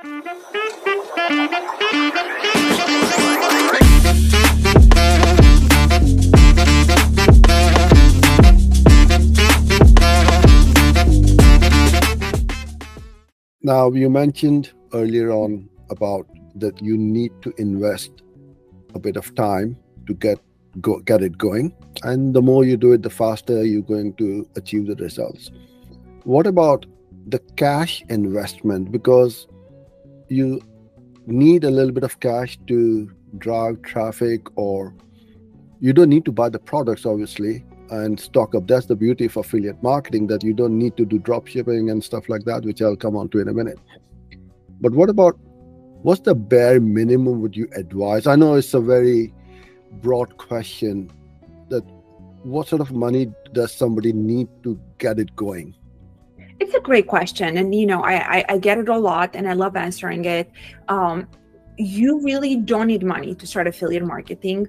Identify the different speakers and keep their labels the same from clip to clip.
Speaker 1: Now, you mentioned earlier on about that you need to invest a bit of time to get go, get it going, and the more you do it, the faster you're going to achieve the results. What about the cash investment? Because you need a little bit of cash to drive traffic, or you don't need to buy the products, obviously, and stock up. That's the beauty of affiliate marketing that you don't need to do drop shipping and stuff like that, which I'll come on to in a minute. But what about what's the bare minimum would you advise? I know it's a very broad question that what sort of money does somebody need to get it going?
Speaker 2: It's a great question. And, you know, I, I, I get it a lot and I love answering it. Um, you really don't need money to start affiliate marketing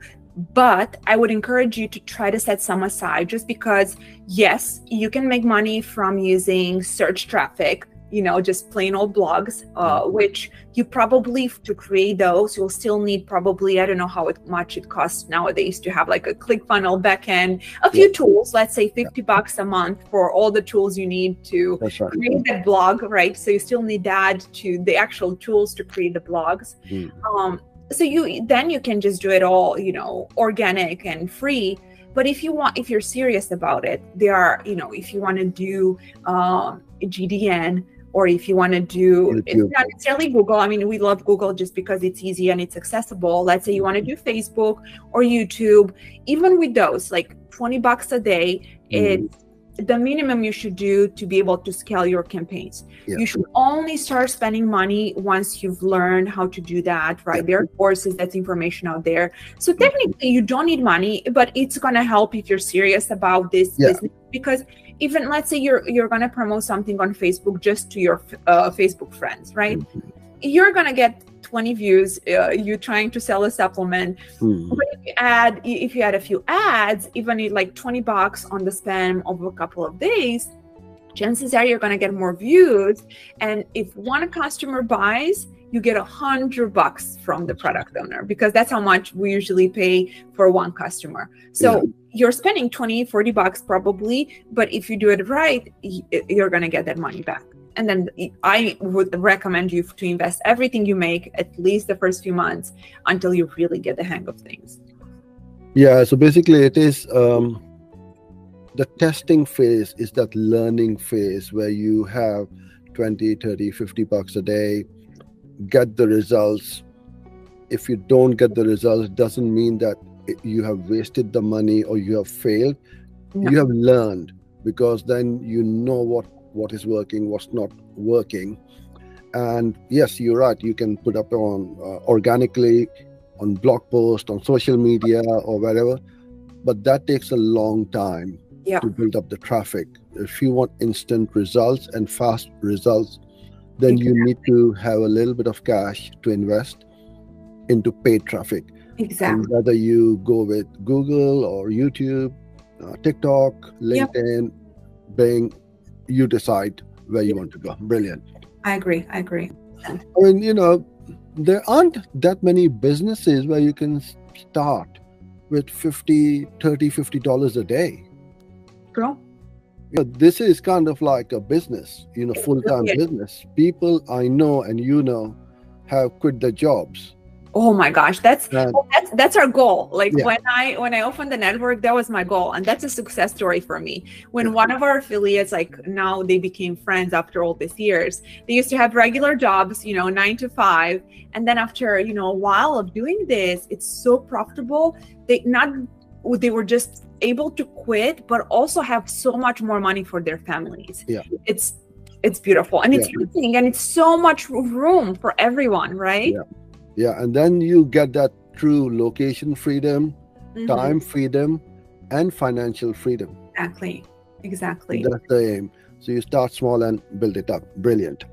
Speaker 2: but I would encourage you to try to set some aside just because, yes, you can make money from using search traffic, you know, just plain old blogs, uh, mm-hmm. which you probably, to create those, you'll still need probably, I don't know how it, much it costs nowadays to have like a ClickFunnels backend, a few yeah. tools, let's say 50 yeah. bucks a month for all the tools you need to right. create that blog, right? So you still need that to the actual tools to create the blogs. Mm. Um, so you then you can just do it all you know organic and free but if you want if you're serious about it there are you know if you want to do um, gdn or if you want to do it's not necessarily google i mean we love google just because it's easy and it's accessible let's say you want to do facebook or youtube even with those like 20 bucks a day mm. it's the minimum you should do to be able to scale your campaigns. Yeah. You should only start spending money once you've learned how to do that, right? Yeah. There are courses, that's information out there. So technically, you don't need money, but it's going to help if you're serious about this yeah. business because even let's say you're you're going to promote something on Facebook just to your uh, Facebook friends, right? Mm-hmm. You're going to get 20 views uh, you trying to sell a supplement hmm. but if you add if you add a few ads even like 20 bucks on the spam of a couple of days chances are you're going to get more views and if one customer buys you get a hundred bucks from the product owner because that's how much we usually pay for one customer so yeah. you're spending 20 40 bucks probably but if you do it right you're going to get that money back and then I would recommend you to invest everything you make at least the first few months until you really get the hang of things.
Speaker 1: Yeah, so basically, it is um, the testing phase is that learning phase where you have 20, 30, 50 bucks a day, get the results. If you don't get the results, it doesn't mean that you have wasted the money or you have failed. No. You have learned because then you know what what is working, what's not working. And yes, you're right. You can put up on uh, organically on blog post, on social media, or wherever, but that takes a long time yeah. to build up the traffic. If you want instant results and fast results, then exactly. you need to have a little bit of cash to invest into paid traffic.
Speaker 2: Exactly.
Speaker 1: And whether you go with Google or YouTube, uh, TikTok, LinkedIn, yep. Bing, you decide where you want to go. Brilliant.
Speaker 2: I agree. I agree. I
Speaker 1: mean, you know, there aren't that many businesses where you can start with 50 30 50 dollars a day
Speaker 2: Girl.
Speaker 1: You know, this is kind of like a business you know full-time yeah. business. People i know and you know have quit their jobs.
Speaker 2: Oh my gosh that's well, that's that's our goal. Like yeah. when i when i opened the network that was my goal and that's a success story for me. When one of our affiliates like now they became friends after all these years they used to have regular jobs you know nine to five and then after you know a while of doing this it's so profitable they not they were just able to quit but also have so much more money for their families.
Speaker 1: Yeah.
Speaker 2: It's it's beautiful. And it's yeah. and it's so much room for everyone right?
Speaker 1: Yeah. Yeah and then you get that true location freedom mm-hmm. time freedom and financial freedom.
Speaker 2: Exactly. Exactly.
Speaker 1: that's the aim. So you start small and build it up. Brilliant